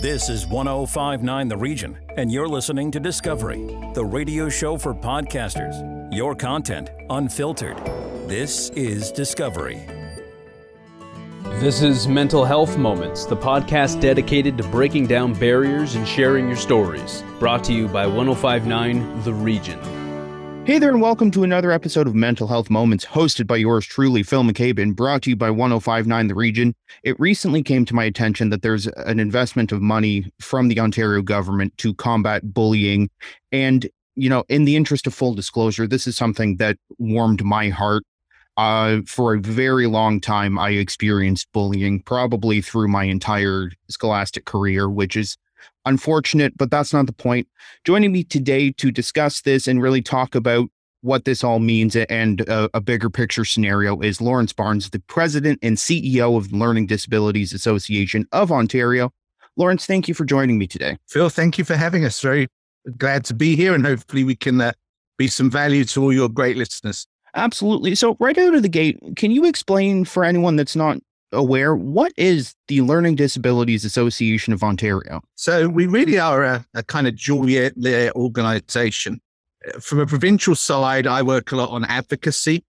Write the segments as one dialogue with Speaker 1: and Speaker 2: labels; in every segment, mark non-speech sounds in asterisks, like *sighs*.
Speaker 1: This is 1059 The Region, and you're listening to Discovery, the radio show for podcasters. Your content unfiltered. This is Discovery.
Speaker 2: This is Mental Health Moments, the podcast dedicated to breaking down barriers and sharing your stories. Brought to you by 1059 The Region.
Speaker 3: Hey there, and welcome to another episode of Mental Health Moments, hosted by yours truly, Phil McCabe, and brought to you by 1059 The Region. It recently came to my attention that there's an investment of money from the Ontario government to combat bullying. And, you know, in the interest of full disclosure, this is something that warmed my heart. Uh, for a very long time, I experienced bullying, probably through my entire scholastic career, which is unfortunate, but that's not the point. Joining me today to discuss this and really talk about what this all means and a, a, bigger picture scenario is Lawrence Barnes, the president and CEO of the Learning Disabilities Association of Ontario. Lawrence, thank you for joining me today.
Speaker 4: Phil, thank you for having us. Very glad to be here, and hopefully we can uh, be some value to all your great listeners.
Speaker 3: Absolutely. So, right out of the gate, can you explain for anyone that's not aware, what is the Learning Disabilities Association of Ontario?
Speaker 4: So we really are a, a kind of Juliet organization. From a provincial side, I work a lot on advocacy.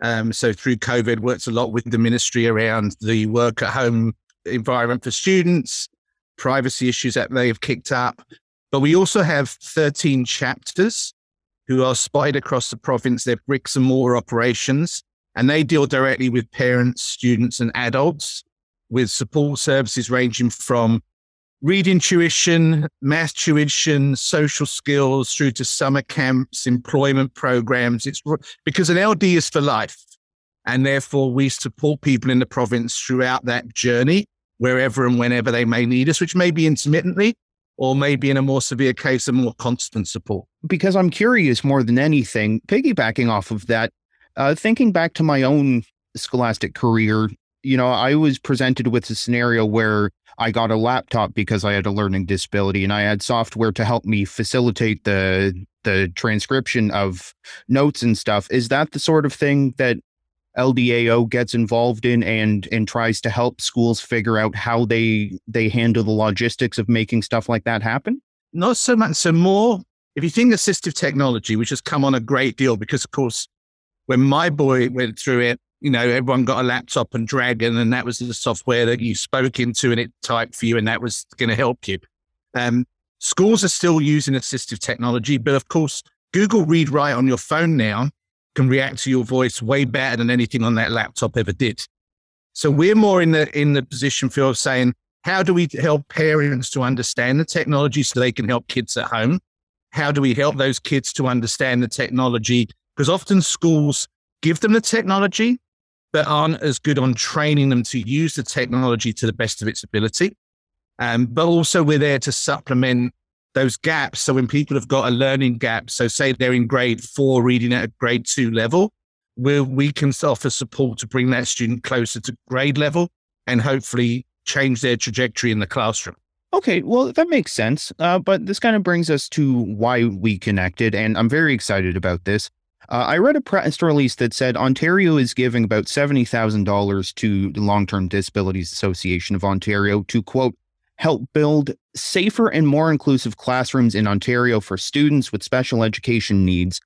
Speaker 4: Um, so through COVID, worked a lot with the ministry around the work at home environment for students, privacy issues that they have kicked up. But we also have 13 chapters who are spread across the province. They're bricks and mortar operations and they deal directly with parents, students, and adults with support services ranging from reading tuition, math tuition, social skills through to summer camps, employment programs. It's because an LD is for life. And therefore, we support people in the province throughout that journey, wherever and whenever they may need us, which may be intermittently or maybe in a more severe case, a more constant support.
Speaker 3: Because I'm curious more than anything, piggybacking off of that, uh, thinking back to my own scholastic career, you know, I was presented with a scenario where I got a laptop because I had a learning disability and I had software to help me facilitate the the transcription of notes and stuff. Is that the sort of thing that LDAO gets involved in and and tries to help schools figure out how they they handle the logistics of making stuff like that happen?
Speaker 4: Not so much. So more if you think assistive technology, which has come on a great deal because of course when my boy went through it, you know, everyone got a laptop and Dragon, and that was the software that you spoke into and it typed for you, and that was going to help you. Um, schools are still using assistive technology, but of course, Google Read Write on your phone now can react to your voice way better than anything on that laptop ever did. So we're more in the in the position, Phil, of saying, how do we help parents to understand the technology so they can help kids at home? How do we help those kids to understand the technology because often schools give them the technology, but aren't as good on training them to use the technology to the best of its ability. Um, but also, we're there to supplement those gaps. So when people have got a learning gap, so say they're in grade four reading at a grade two level, we we can offer support to bring that student closer to grade level and hopefully change their trajectory in the classroom.
Speaker 3: Okay, well, that makes sense. Uh, but this kind of brings us to why we connected, and I'm very excited about this. Uh, I read a press release that said Ontario is giving about $70,000 to the Long Term Disabilities Association of Ontario to, quote, help build safer and more inclusive classrooms in Ontario for students with special education needs.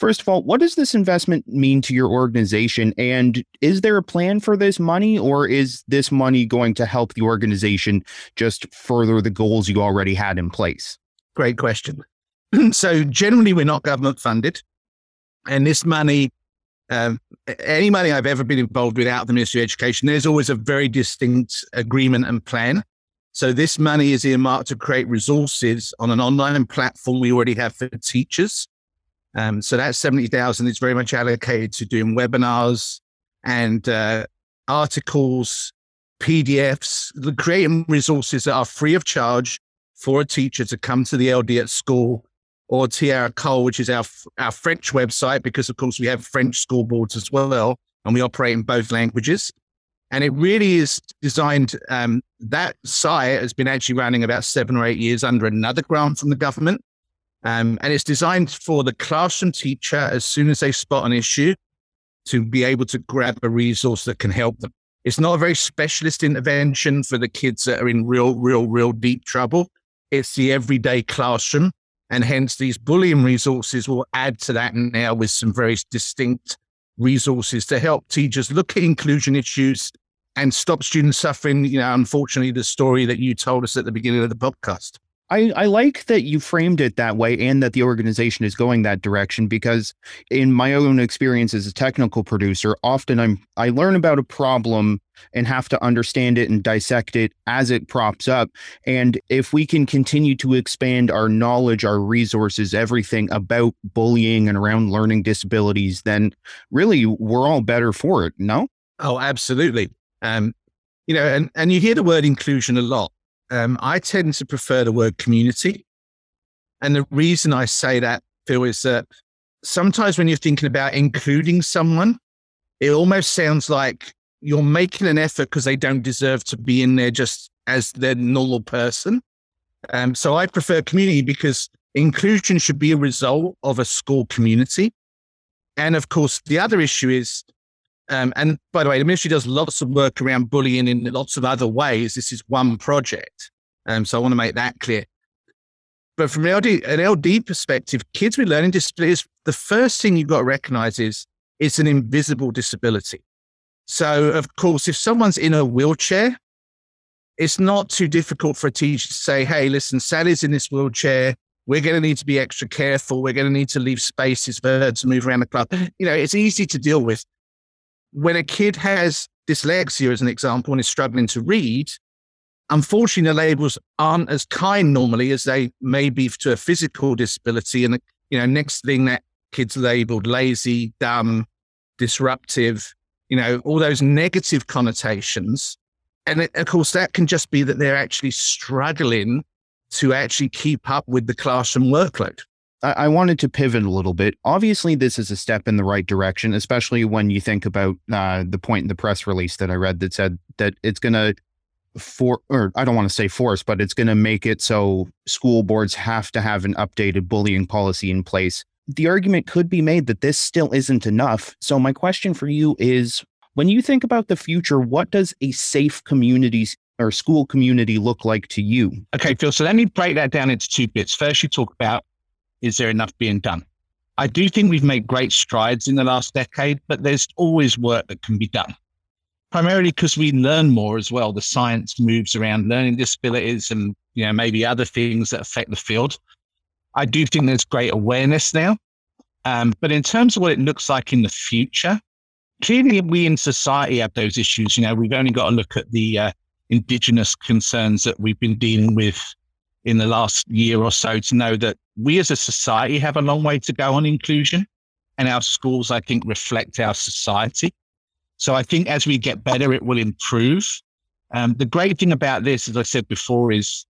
Speaker 3: First of all, what does this investment mean to your organization? And is there a plan for this money, or is this money going to help the organization just further the goals you already had in place?
Speaker 4: Great question. *clears throat* so, generally, we're not government funded. And this money, um, any money I've ever been involved with out of the Ministry of Education, there's always a very distinct agreement and plan. So this money is earmarked to create resources on an online platform we already have for teachers. Um, so that 70,000 is very much allocated to doing webinars and uh, articles, PDFs, creating resources that are free of charge for a teacher to come to the LD at school or TA@l'école, which is our our French website, because of course we have French school boards as well, and we operate in both languages. And it really is designed. Um, that site has been actually running about seven or eight years under another grant from the government, um, and it's designed for the classroom teacher as soon as they spot an issue to be able to grab a resource that can help them. It's not a very specialist intervention for the kids that are in real, real, real deep trouble. It's the everyday classroom. And hence, these bullying resources will add to that now with some very distinct resources to help teachers look at inclusion issues and stop students suffering. You know, unfortunately, the story that you told us at the beginning of the podcast.
Speaker 3: I, I like that you framed it that way and that the organization is going that direction because in my own experience as a technical producer, often I'm I learn about a problem and have to understand it and dissect it as it props up. And if we can continue to expand our knowledge, our resources, everything about bullying and around learning disabilities, then really we're all better for it, no?
Speaker 4: Oh, absolutely. Um, you know, and, and you hear the word inclusion a lot. Um, I tend to prefer the word community. And the reason I say that, Phil, is that sometimes when you're thinking about including someone, it almost sounds like you're making an effort because they don't deserve to be in there just as their normal person. Um, so I prefer community because inclusion should be a result of a school community. And of course, the other issue is um, and by the way, the ministry does lots of work around bullying in lots of other ways. This is one project. Um, so I want to make that clear. But from an LD, an LD perspective, kids with learning disabilities, the first thing you've got to recognize is it's an invisible disability. So, of course, if someone's in a wheelchair, it's not too difficult for a teacher to say, hey, listen, Sally's in this wheelchair. We're going to need to be extra careful. We're going to need to leave spaces for her to move around the club. You know, it's easy to deal with when a kid has dyslexia, as an example, and is struggling to read, unfortunately, the labels aren't as kind normally as they may be to a physical disability. And, you know, next thing that kid's labeled lazy, dumb, disruptive, you know, all those negative connotations. And it, of course, that can just be that they're actually struggling to actually keep up with the classroom workload.
Speaker 3: I wanted to pivot a little bit. Obviously, this is a step in the right direction, especially when you think about uh, the point in the press release that I read that said that it's going to for or I don't want to say force, but it's going to make it so school boards have to have an updated bullying policy in place. The argument could be made that this still isn't enough. So my question for you is when you think about the future, what does a safe community or school community look like to you?
Speaker 4: Okay, Phil. So let me break that down into two bits. First, you talk about is there enough being done? I do think we've made great strides in the last decade, but there's always work that can be done. Primarily because we learn more as well. The science moves around learning disabilities and you know maybe other things that affect the field. I do think there's great awareness now. Um, but in terms of what it looks like in the future, clearly we in society have those issues. You know, we've only got to look at the uh, indigenous concerns that we've been dealing with in the last year or so to know that we as a society have a long way to go on inclusion. And our schools, I think, reflect our society. So I think as we get better, it will improve. Um, the great thing about this, as I said before, is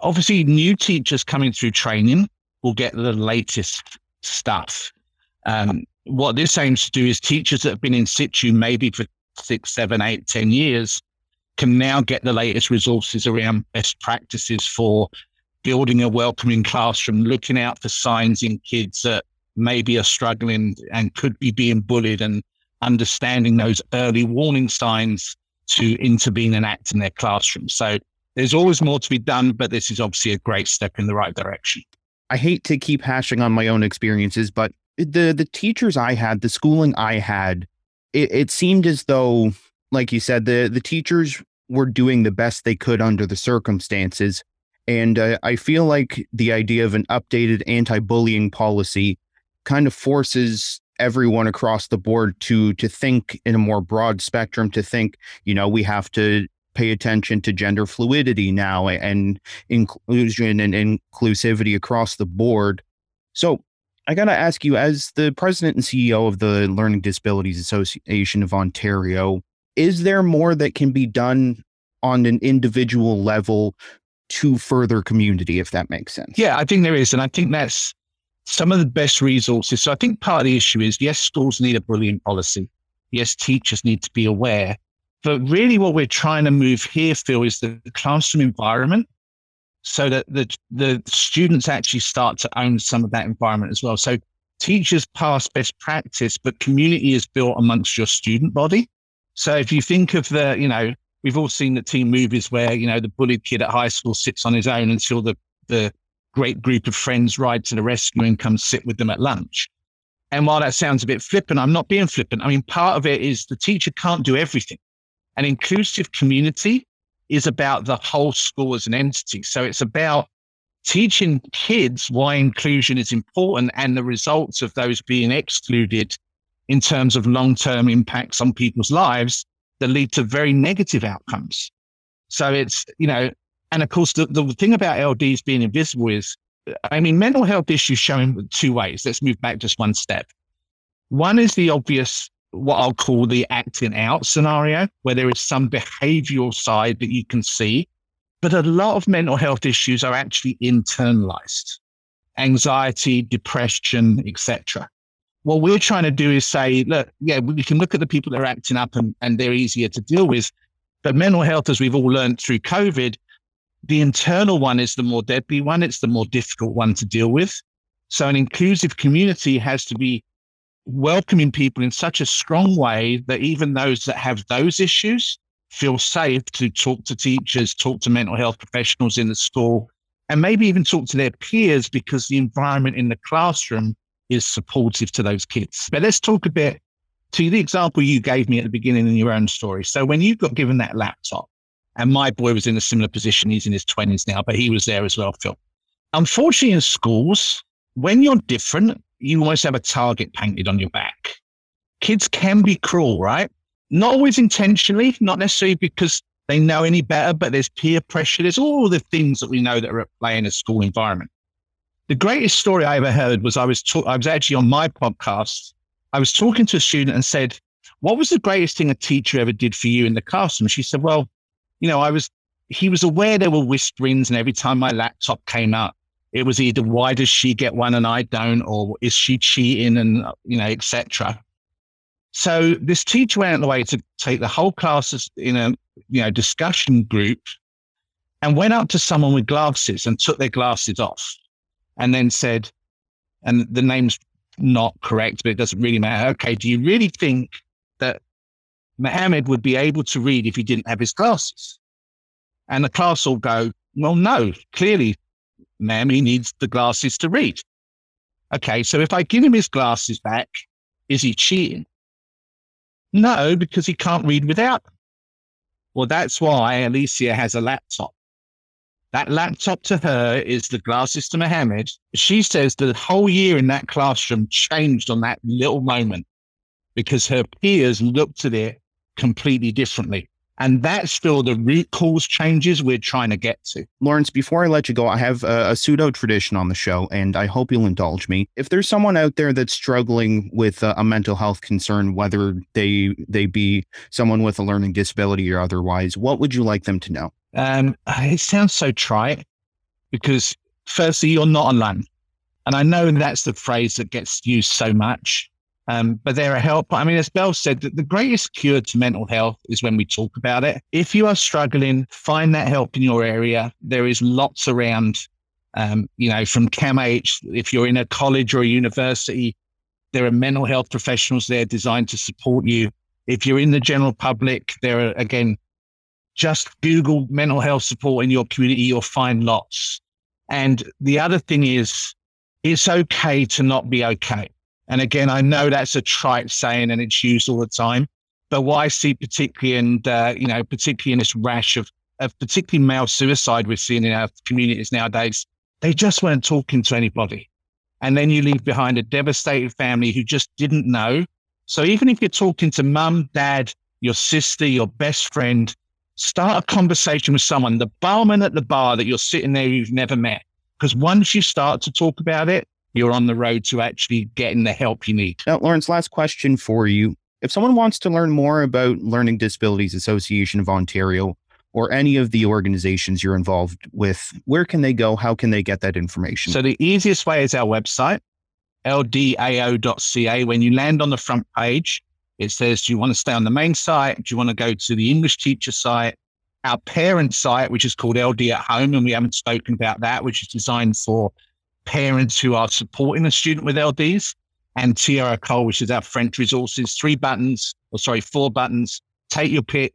Speaker 4: obviously new teachers coming through training will get the latest stuff. Um, what this aims to do is teachers that have been in situ maybe for six, seven, eight, ten years can now get the latest resources around best practices for building a welcoming classroom, looking out for signs in kids that maybe are struggling and could be being bullied and understanding those early warning signs to intervene and act in their classroom. So there's always more to be done, but this is obviously a great step in the right direction.
Speaker 3: I hate to keep hashing on my own experiences, but the the teachers I had, the schooling I had, it, it seemed as though like you said, the the teachers were doing the best they could under the circumstances. And uh, I feel like the idea of an updated anti-bullying policy kind of forces everyone across the board to to think in a more broad spectrum. To think, you know, we have to pay attention to gender fluidity now and inclusion and inclusivity across the board. So I got to ask you, as the president and CEO of the Learning Disabilities Association of Ontario, is there more that can be done on an individual level to further community, if that makes sense?
Speaker 4: Yeah, I think there is. And I think that's some of the best resources. So I think part of the issue is yes, schools need a bullying policy. Yes, teachers need to be aware. But really, what we're trying to move here, Phil, is the classroom environment so that the, the students actually start to own some of that environment as well. So teachers pass best practice, but community is built amongst your student body. So if you think of the, you know, we've all seen the teen movies where, you know, the bullied kid at high school sits on his own until the, the great group of friends ride to the rescue and come sit with them at lunch. And while that sounds a bit flippant, I'm not being flippant. I mean, part of it is the teacher can't do everything. An inclusive community is about the whole school as an entity. So it's about teaching kids why inclusion is important and the results of those being excluded in terms of long term impacts on people's lives that lead to very negative outcomes. So it's, you know, and of course, the, the thing about LDs being invisible is, I mean, mental health issues show in two ways. Let's move back just one step. One is the obvious, what I'll call the acting out scenario, where there is some behavioral side that you can see. But a lot of mental health issues are actually internalized anxiety, depression, etc what we're trying to do is say, look, yeah, we can look at the people that are acting up and, and they're easier to deal with. But mental health, as we've all learned through COVID, the internal one is the more deadly one. It's the more difficult one to deal with. So an inclusive community has to be welcoming people in such a strong way that even those that have those issues feel safe to talk to teachers, talk to mental health professionals in the school, and maybe even talk to their peers because the environment in the classroom is supportive to those kids. But let's talk a bit to the example you gave me at the beginning in your own story. So when you got given that laptop, and my boy was in a similar position, he's in his 20s now, but he was there as well, Phil. Unfortunately, in schools, when you're different, you almost have a target painted on your back. Kids can be cruel, right? Not always intentionally, not necessarily because they know any better, but there's peer pressure. There's all the things that we know that are at play in a school environment. The greatest story I ever heard was I was ta- I was actually on my podcast. I was talking to a student and said, "What was the greatest thing a teacher ever did for you in the classroom?" She said, "Well, you know, I was." He was aware there were whisperings, and every time my laptop came up, it was either why does she get one and I don't, or is she cheating, and you know, etc. So this teacher went out the way to take the whole class in a you know discussion group, and went up to someone with glasses and took their glasses off and then said, and the name's not correct, but it doesn't really matter. Okay, do you really think that Mohammed would be able to read if he didn't have his glasses? And the class will go, well, no, clearly, ma'am, he needs the glasses to read. Okay, so if I give him his glasses back, is he cheating? No, because he can't read without them. Well, that's why Alicia has a laptop. That laptop to her is the glasses to Mohammed. She says the whole year in that classroom changed on that little moment because her peers looked at it completely differently. And that's still the root cause changes we're trying to get to.
Speaker 3: Lawrence, before I let you go, I have a, a, pseudo tradition on the show, and I hope you'll indulge me. If there's someone out there that's struggling with a, a mental health concern, whether they they be someone with a learning disability or otherwise, what would you like them to know?
Speaker 4: Um, it sounds so trite because, firstly, you're not alone. And I know that's the phrase that gets used so much. Um, but they're a help. I mean, as Bell said, that the greatest cure to mental health is when we talk about it. If you are struggling, find that help in your area. There is lots around, um, you know, from CAMH. If you're in a college or a university, there are mental health professionals there designed to support you. If you're in the general public, there are, again, just Google mental health support in your community, you'll find lots. And the other thing is, it's okay to not be okay. And again, I know that's a trite saying and it's used all the time. But what I see particularly, and uh, you know, particularly in this rash of, of particularly male suicide we're seeing in our communities nowadays, they just weren't talking to anybody. And then you leave behind a devastated family who just didn't know. So even if you're talking to mum, dad, your sister, your best friend, Start a conversation with someone, the barman at the bar that you're sitting there you've never met. Because once you start to talk about it, you're on the road to actually getting the help you need.
Speaker 3: Now, Lawrence, last question for you. If someone wants to learn more about Learning Disabilities Association of Ontario or any of the organizations you're involved with, where can they go? How can they get that information?
Speaker 4: So the easiest way is our website, ldao.ca. When you land on the front page, it says, do you want to stay on the main site? Do you want to go to the English teacher site? Our parent site, which is called LD at Home, and we haven't spoken about that, which is designed for parents who are supporting a student with LDs, and TA@l'école, which is our French resources, three buttons, or sorry, four buttons, take your pick,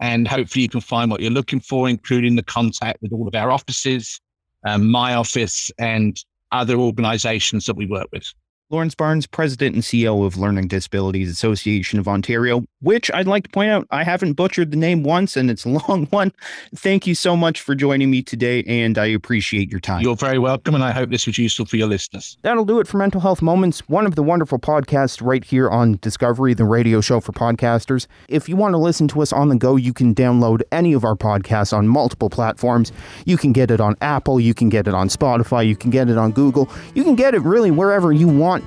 Speaker 4: and hopefully you can find what you're looking for, including the contact with all of our offices, um, my office, and other organizations that we work with.
Speaker 3: Lawrence Barnes, President and CEO of Learning Disabilities Association of Ontario, which I'd like to point out, I haven't butchered the name once and it's a *laughs* long one. Thank you so much for joining me today, and I appreciate your time.
Speaker 4: You're very welcome, and I hope this was useful for your listeners.
Speaker 3: That'll do it for Mental Health Moments, one of the wonderful podcasts right here on Discovery, the radio show for podcasters. If you want to listen to us on the go, you can download any of our podcasts on multiple platforms. You can get it on Apple, you can get it on Spotify, you can get it on Google, you can get it really wherever you want.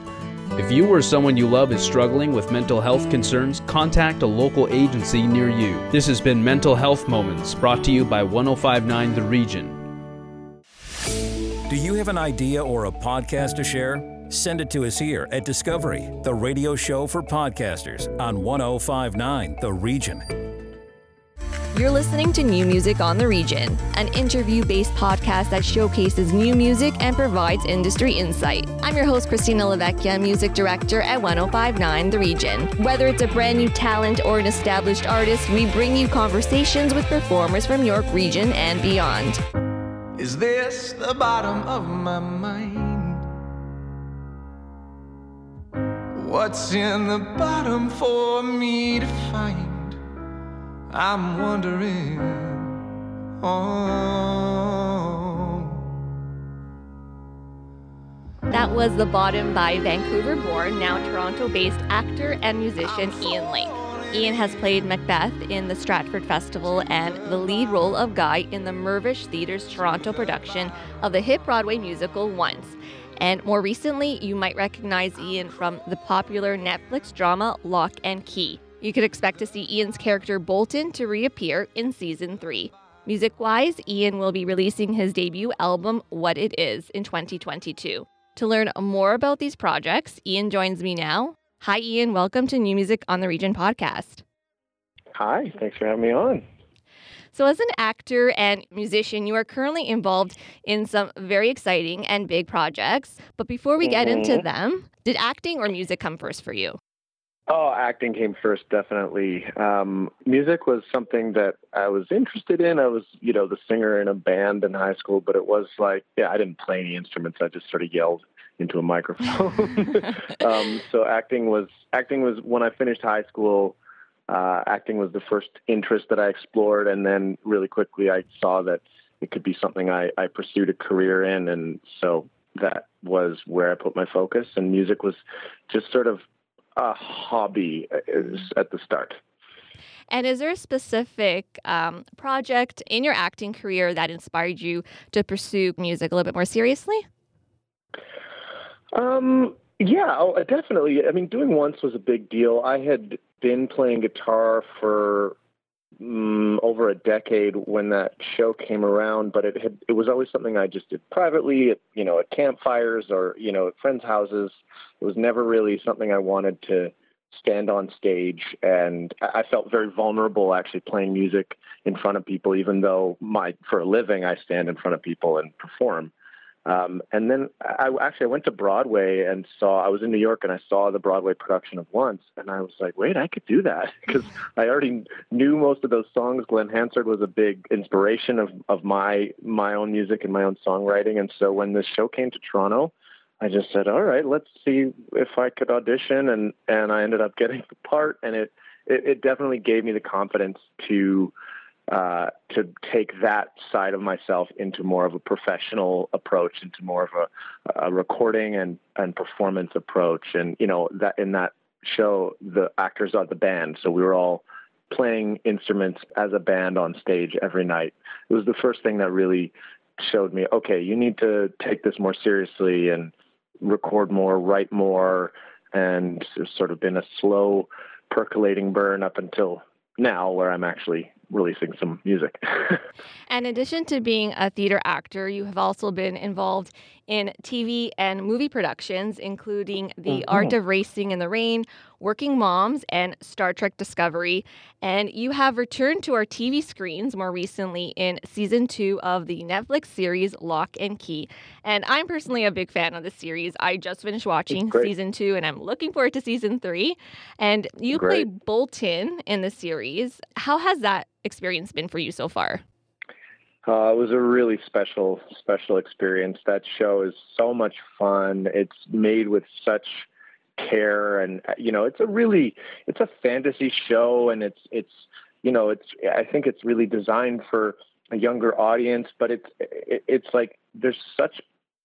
Speaker 2: If you or someone you love is struggling with mental health concerns, contact a local agency near you. This has been Mental Health Moments, brought to you by 1059 The Region.
Speaker 1: Do you have an idea or a podcast to share? Send it to us here at Discovery, the radio show for podcasters on 1059 The Region.
Speaker 5: You're listening to New Music on the Region, an interview based podcast that showcases new music and provides industry insight. I'm your host, Christina Lavecchia, music director at 1059 The Region. Whether it's a brand new talent or an established artist, we bring you conversations with performers from York Region and beyond.
Speaker 6: Is this the bottom of my mind? What's in the bottom for me to find? I'm wondering. Oh.
Speaker 5: That was The Bottom by Vancouver born, now Toronto based actor and musician Ian Lake. Ian has played Macbeth in the Stratford Festival and the lead role of Guy in the Mirvish Theatre's Toronto production of the hit Broadway musical Once. And more recently, you might recognize Ian from the popular Netflix drama Locke and Key. You could expect to see Ian's character Bolton to reappear in season 3. Music wise, Ian will be releasing his debut album, What It Is, in 2022. To learn more about these projects, Ian joins me now. Hi, Ian. Welcome to New Music on the Region podcast.
Speaker 7: Hi, thanks for having me on.
Speaker 5: So, as an actor and musician, you are currently involved in some very exciting and big projects. But before we get into
Speaker 7: Mhm.
Speaker 5: them, did acting or music come first for you?
Speaker 7: Oh, acting came first, definitely. Um, music was something that I was interested in. I was, you know, the singer in a band in high school, but it was like, yeah, I didn't play any instruments. I just sort of yelled into a microphone. *laughs* *laughs* um, so acting was acting was when I finished high school. Uh, acting was the first interest that I explored, and then really quickly I saw that it could be something I, I pursued a career in, and so that was where I put my focus. And music was just sort of a hobby uh, is at the start.
Speaker 5: And is there a specific um, project in your acting career that inspired you to pursue music a little bit more seriously?
Speaker 7: Um, yeah, oh, definitely. I mean, doing once was a big deal. I had been playing guitar for um, over a decade when that show came around, but it had it was always something I just did privately, at, you know, at campfires or you know, at friends' houses. It was never really something I wanted to stand on stage, and I felt very vulnerable actually playing music in front of people, even though my for a living I stand in front of people and perform. Um, and then I actually I went to Broadway and saw I was in New York and I saw the Broadway production of Once and I was like, wait, I could do that *laughs* because I already knew most of those songs. Glen Hansard was a big inspiration of of my my own music and my own songwriting. And so when this show came to Toronto, I just said, all right, let's see if I could audition. And and I ended up getting the part, and it it, it definitely gave me the confidence to uh, to take that side of myself into more of a professional approach, into more of a, a recording and, and performance approach. And, you know, that in that show, the actors are the band. So we were all playing instruments as a band on stage every night. It was the first thing that really showed me, okay, you need to take this more seriously and record more, write more. And it's sort of been a slow percolating burn up until now where I'm actually releasing some music. *laughs*
Speaker 5: In addition to being a theater actor, you have also been involved in TV and movie productions, including The
Speaker 7: Mhm.
Speaker 5: Art of Racing in the Rain, Working Moms, and Star Trek Discovery. And you have returned to our TV screens more recently in season two of the Netflix series Locke and Key. And I'm personally a big fan of the series. I just finished watching season two and I'm looking forward to season three. And you play Bolton in the series. How has that experience been for you so far?
Speaker 7: Uh, it was a really special, special experience. That show is so much fun. It's made with such care, and you know, it's a really, it's a fantasy show, and it's, it's, you know, it's. I think it's really designed for a younger audience, but it's, it's like there's such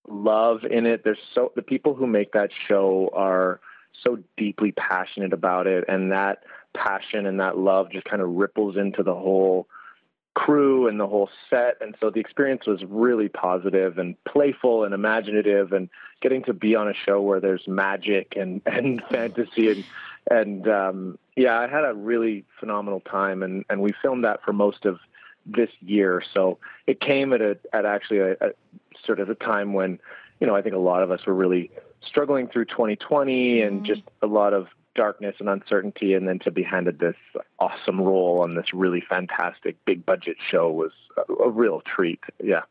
Speaker 7: love in it. There's so the people who make that show are so deeply passionate about it, and that passion and that love just kind of ripples into the whole crew and the whole set. And so the experience was really positive and playful and imaginative and getting to be on a show where there's magic and, *laughs* and fantasy and, and, um, yeah, I had a really phenomenal time and, and we filmed that for most of this year. So it came at a, at actually a, a sort of a time when, you know, I think a lot of us were really struggling through 2020 and
Speaker 5: Mhm.
Speaker 7: just a lot of darkness and uncertainty and then to be handed this awesome role on this really fantastic big budget show was a, a real treat yeah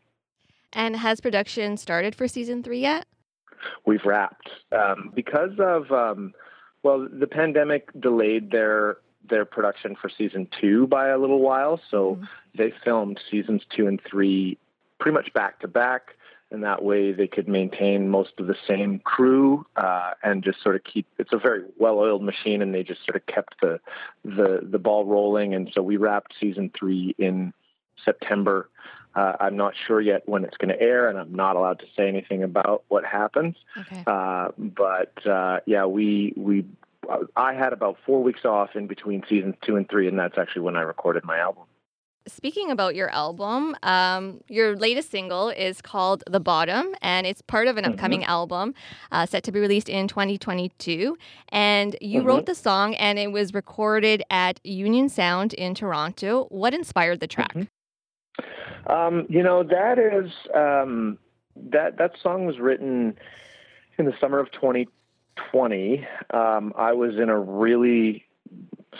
Speaker 5: And has production started for season three yet?
Speaker 7: we've wrapped um, because of um, well the pandemic delayed their their production for season two by a little while so
Speaker 5: Mhm.
Speaker 7: they filmed seasons two and three pretty much back to back and that way they could maintain most of the same crew uh, and just sort of keep it's a very well-oiled machine and they just sort of kept the the the ball rolling. And so we wrapped season three in september. Uh, i'm not sure yet when it's going to air and i'm not allowed to say anything about what happens.
Speaker 5: Okay.
Speaker 7: uh, but uh, yeah we we i had about four weeks off in between seasons two and three and that's actually when i recorded my album
Speaker 5: Speaking about your album, um, your latest single is called The Bottom, and it's part of an
Speaker 7: Mhm.
Speaker 5: upcoming album uh, set to be released in 2022. And you
Speaker 7: Mhm.
Speaker 5: wrote the song, and it was recorded at Union Sound in Toronto. What inspired the track?
Speaker 7: Mhm. Um, you know, that is um, that that song was written in the summer of 2020. Um, I was in a really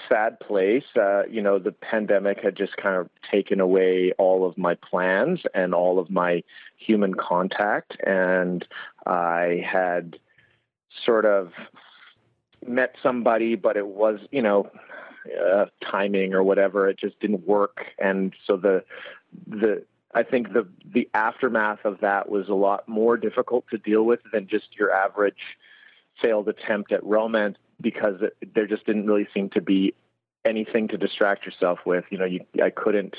Speaker 7: sad place. Uh, you know, the pandemic had just kind of taken away all of my plans and all of my human contact, and I had sort of met somebody, but it was, you know, uh, timing or whatever. It just didn't work, and so the the I think the the aftermath of that was a lot more difficult to deal with than just your average failed attempt at romance because it, there just didn't really seem to be anything to distract yourself with. You know, you I couldn't.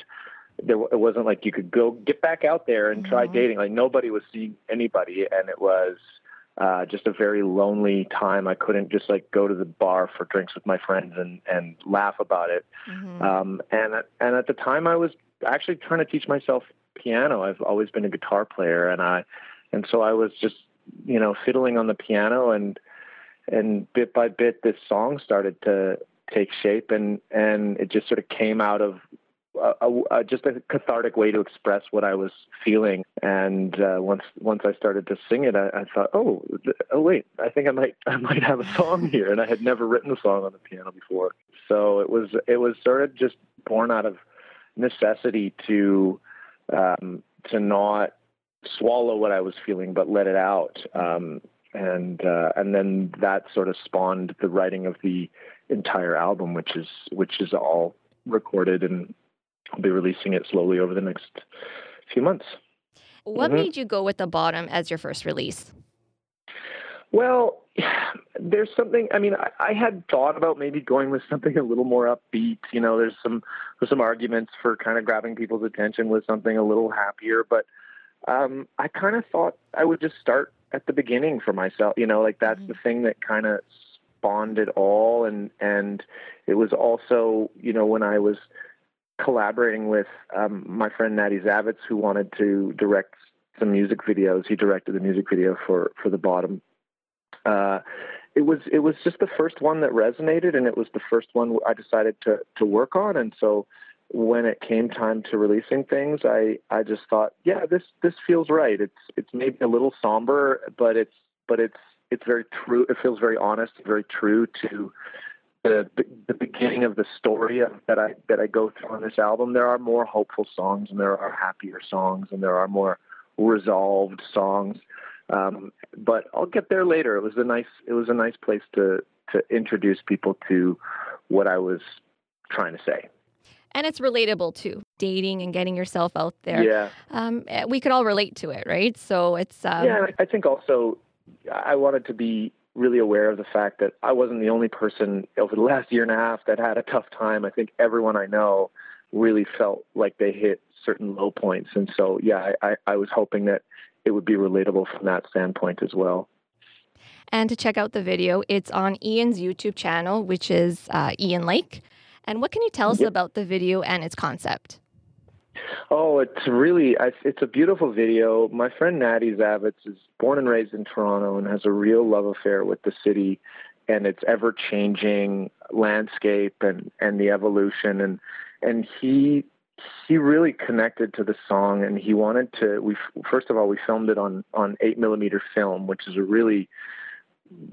Speaker 7: There, it wasn't like you could go get back out there and try
Speaker 5: Mhm.
Speaker 7: dating. Like nobody was seeing anybody, and it was uh, just a very lonely time. I couldn't just like go to the bar for drinks with my friends and and laugh about it.
Speaker 5: Mhm.
Speaker 7: Um, and and at the time, I was actually trying to teach myself piano. I've always been a guitar player, and I and so I was just you know fiddling on the piano, and and bit by bit, this song started to take shape, and and it just sort of came out of. A, a, a, just a cathartic way to express what I was feeling, and uh, once once I started to sing it, I, I thought, oh, th- oh wait, I think I might *laughs* I might have a song here, and I had never written a song on the piano before, so it was it was sort of just born out of necessity to um, to not swallow what I was feeling, but let it out. Um, and uh, and then that sort of spawned the writing of the entire album, which is which is all recorded, and I'll be releasing it slowly over the next few months.
Speaker 5: What
Speaker 7: Mhm.
Speaker 5: made you go with The Bottom as your first release?
Speaker 7: Well, *sighs* there's something. I mean, I, I had thought about maybe going with something a little more upbeat. You know, there's some there's some arguments for kind of grabbing people's attention with something a little happier, but um, I kind of thought I would just start at the beginning for myself. You know, like that's
Speaker 5: Mhm.
Speaker 7: the thing that kind of spawned it all, and and it was also you know when I was collaborating with um, my friend Natty Zavitz, who wanted to direct some music videos. He directed the music video for for the bottom uh, it was it was just the first one that resonated, and it was the first one I decided to to work on. And so when it came time to releasing things, I I just thought, yeah, this this feels right. It's it's maybe a little somber, but it's but it's it's very true. It feels very honest, very true to the the beginning of the story that I that I go through on this album. There are more hopeful songs, and there are happier songs, and there are more resolved songs. Um, but I'll get there later. It was a nice it was a nice place to to introduce people to what I was trying to say.
Speaker 5: And it's relatable too, dating and getting yourself out there.
Speaker 7: Yeah.
Speaker 5: Um, eh, we could all relate to it, right? So it's. Um,
Speaker 7: yeah, I think also I wanted to be really aware of the fact that I wasn't the only person over the last year and a half that had a tough time. I think everyone I know really felt like they hit certain low points. And so, yeah, I, I was hoping that it would be relatable from that standpoint as well.
Speaker 5: And to check out the video, it's on Ian's YouTube channel, which is uh, Ian Lake. And what can you tell us yep. about the video and its concept?
Speaker 7: Oh, it's really it's a beautiful video. My friend Natty Zavitz is born and raised in Toronto and has a real love affair with the city and its ever changing landscape and and the evolution and and he he really connected to the song and he wanted to we first of all we filmed it on on 8 millimeter film which is a really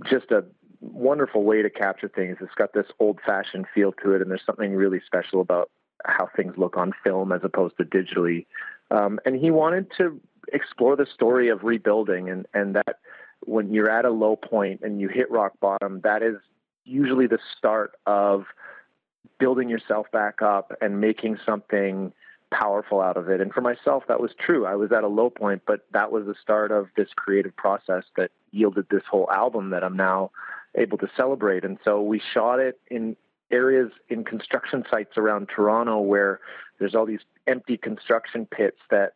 Speaker 7: just a wonderful way to capture things it's got this old fashioned feel to it and there's something really special about how things look on film as opposed to digitally. Um, and he wanted to explore the story of rebuilding and, and that when you're at a low point and you hit rock bottom, that is usually the start of building yourself back up and making something powerful out of it. And for myself, that was true. I was at a low point, but that was the start of this creative process that yielded this whole album that I'm now able to celebrate. And so we shot it in areas in construction sites around Toronto where there's all these empty construction pits that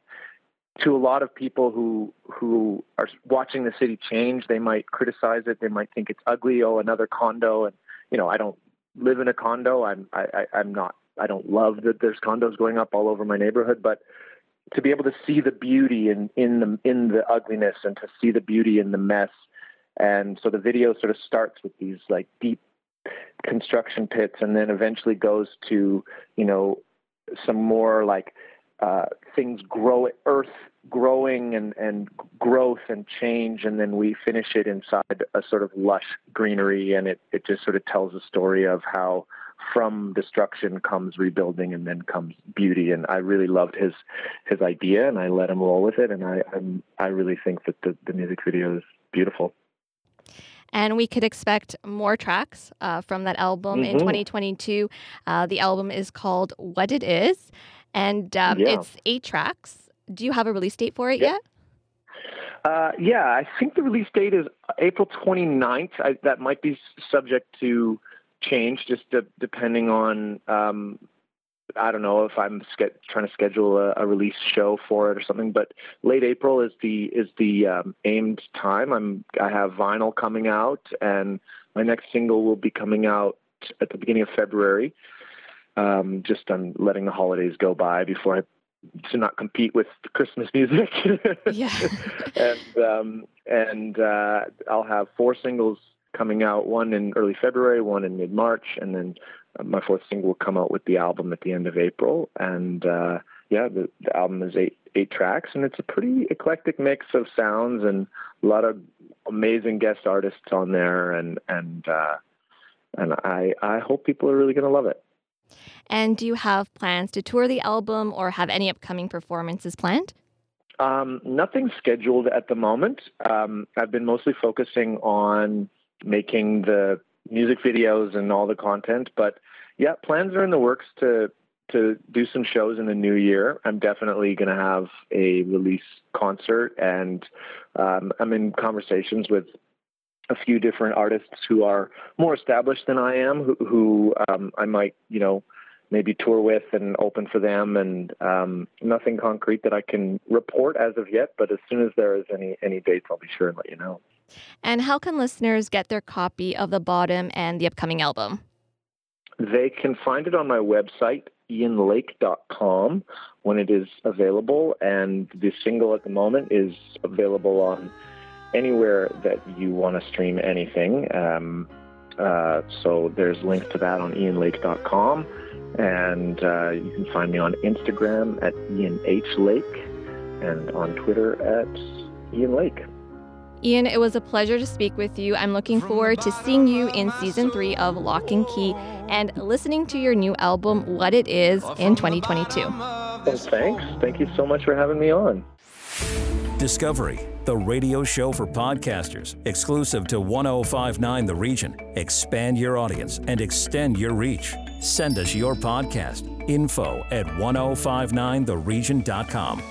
Speaker 7: to a lot of people who who are watching the city change, they might criticize it. They might think it's ugly. Oh, another condo. And you know, I don't live in a condo. I'm I, I, I'm not. I don't love that there's condos going up all over my neighborhood. But to be able to see the beauty in in the in the ugliness and to see the beauty in the mess. And so the video sort of starts with these like deep construction pits and then eventually goes to you know some more like uh, things grow earth growing and, and growth and change. And then we finish it inside a sort of lush greenery. And it, it just sort of tells a story of how from destruction comes rebuilding and then comes beauty. And I really loved his his idea and I let him roll with it. And I I'm, I really think that the, the music video is beautiful
Speaker 5: and we could expect more tracks uh, from that album mm-hmm. in 2022. Uh, the album is called What It Is, and um, yeah. it's eight tracks. Do you have a release date for it yeah. yet?
Speaker 7: Uh, yeah, I think the release date is April 29th. I, that might be subject to change, just de- depending on um, I don't know if I'm ske- trying to schedule a, a, release show for it or something, but late April is the is the um, aimed time. I'm I have vinyl coming out, and my next single will be coming out at the beginning of February. Um, just on letting the holidays go by before I to not compete with Christmas music. *laughs*
Speaker 5: yeah,
Speaker 7: and um, and uh, I'll have four singles coming out, one in early February, one in mid March, and then my fourth single will come out with the album at the end of April, and uh, yeah, the, the album is eight eight tracks, and it's a pretty eclectic mix of sounds and a lot of amazing guest artists on there, and and uh, and I I hope people are really going to love it.
Speaker 5: And do you have plans to tour the album or have any upcoming performances planned?
Speaker 7: Um, nothing scheduled at the moment. Um, I've been mostly focusing on making the music videos and all the content. But yeah, plans are in the works to to do some shows in the new year. I'm definitely going to have a release concert, and um, I'm in conversations with a few different artists who are more established than I am, who, who um, I might, you know, maybe tour with and open for them. And um, nothing concrete that I can report as of yet, but as soon as there is any any dates, I'll be sure and let you know.
Speaker 5: And how can listeners get their copy of The Bottom and the upcoming album?
Speaker 7: They can find it on my website, ianlake.com, when it is available. And the single at the moment is available on anywhere that you want to stream anything. Um, Uh, so there's links to that on ianlake.com. And uh, you can find me on Instagram at Ian H. Lake and on Twitter at Ian Lake.
Speaker 5: Ian, it was a pleasure to speak with you. I'm looking forward to seeing you in season three of Locke and Key and listening to your new album, What It Is, in 2022. Well,
Speaker 7: thanks. Thank you so much for having me on.
Speaker 1: Discovery, the radio show for podcasters, exclusive to 1059 The Region. Expand your audience and extend your reach. Send us your podcast. Info at 1059theregion.com.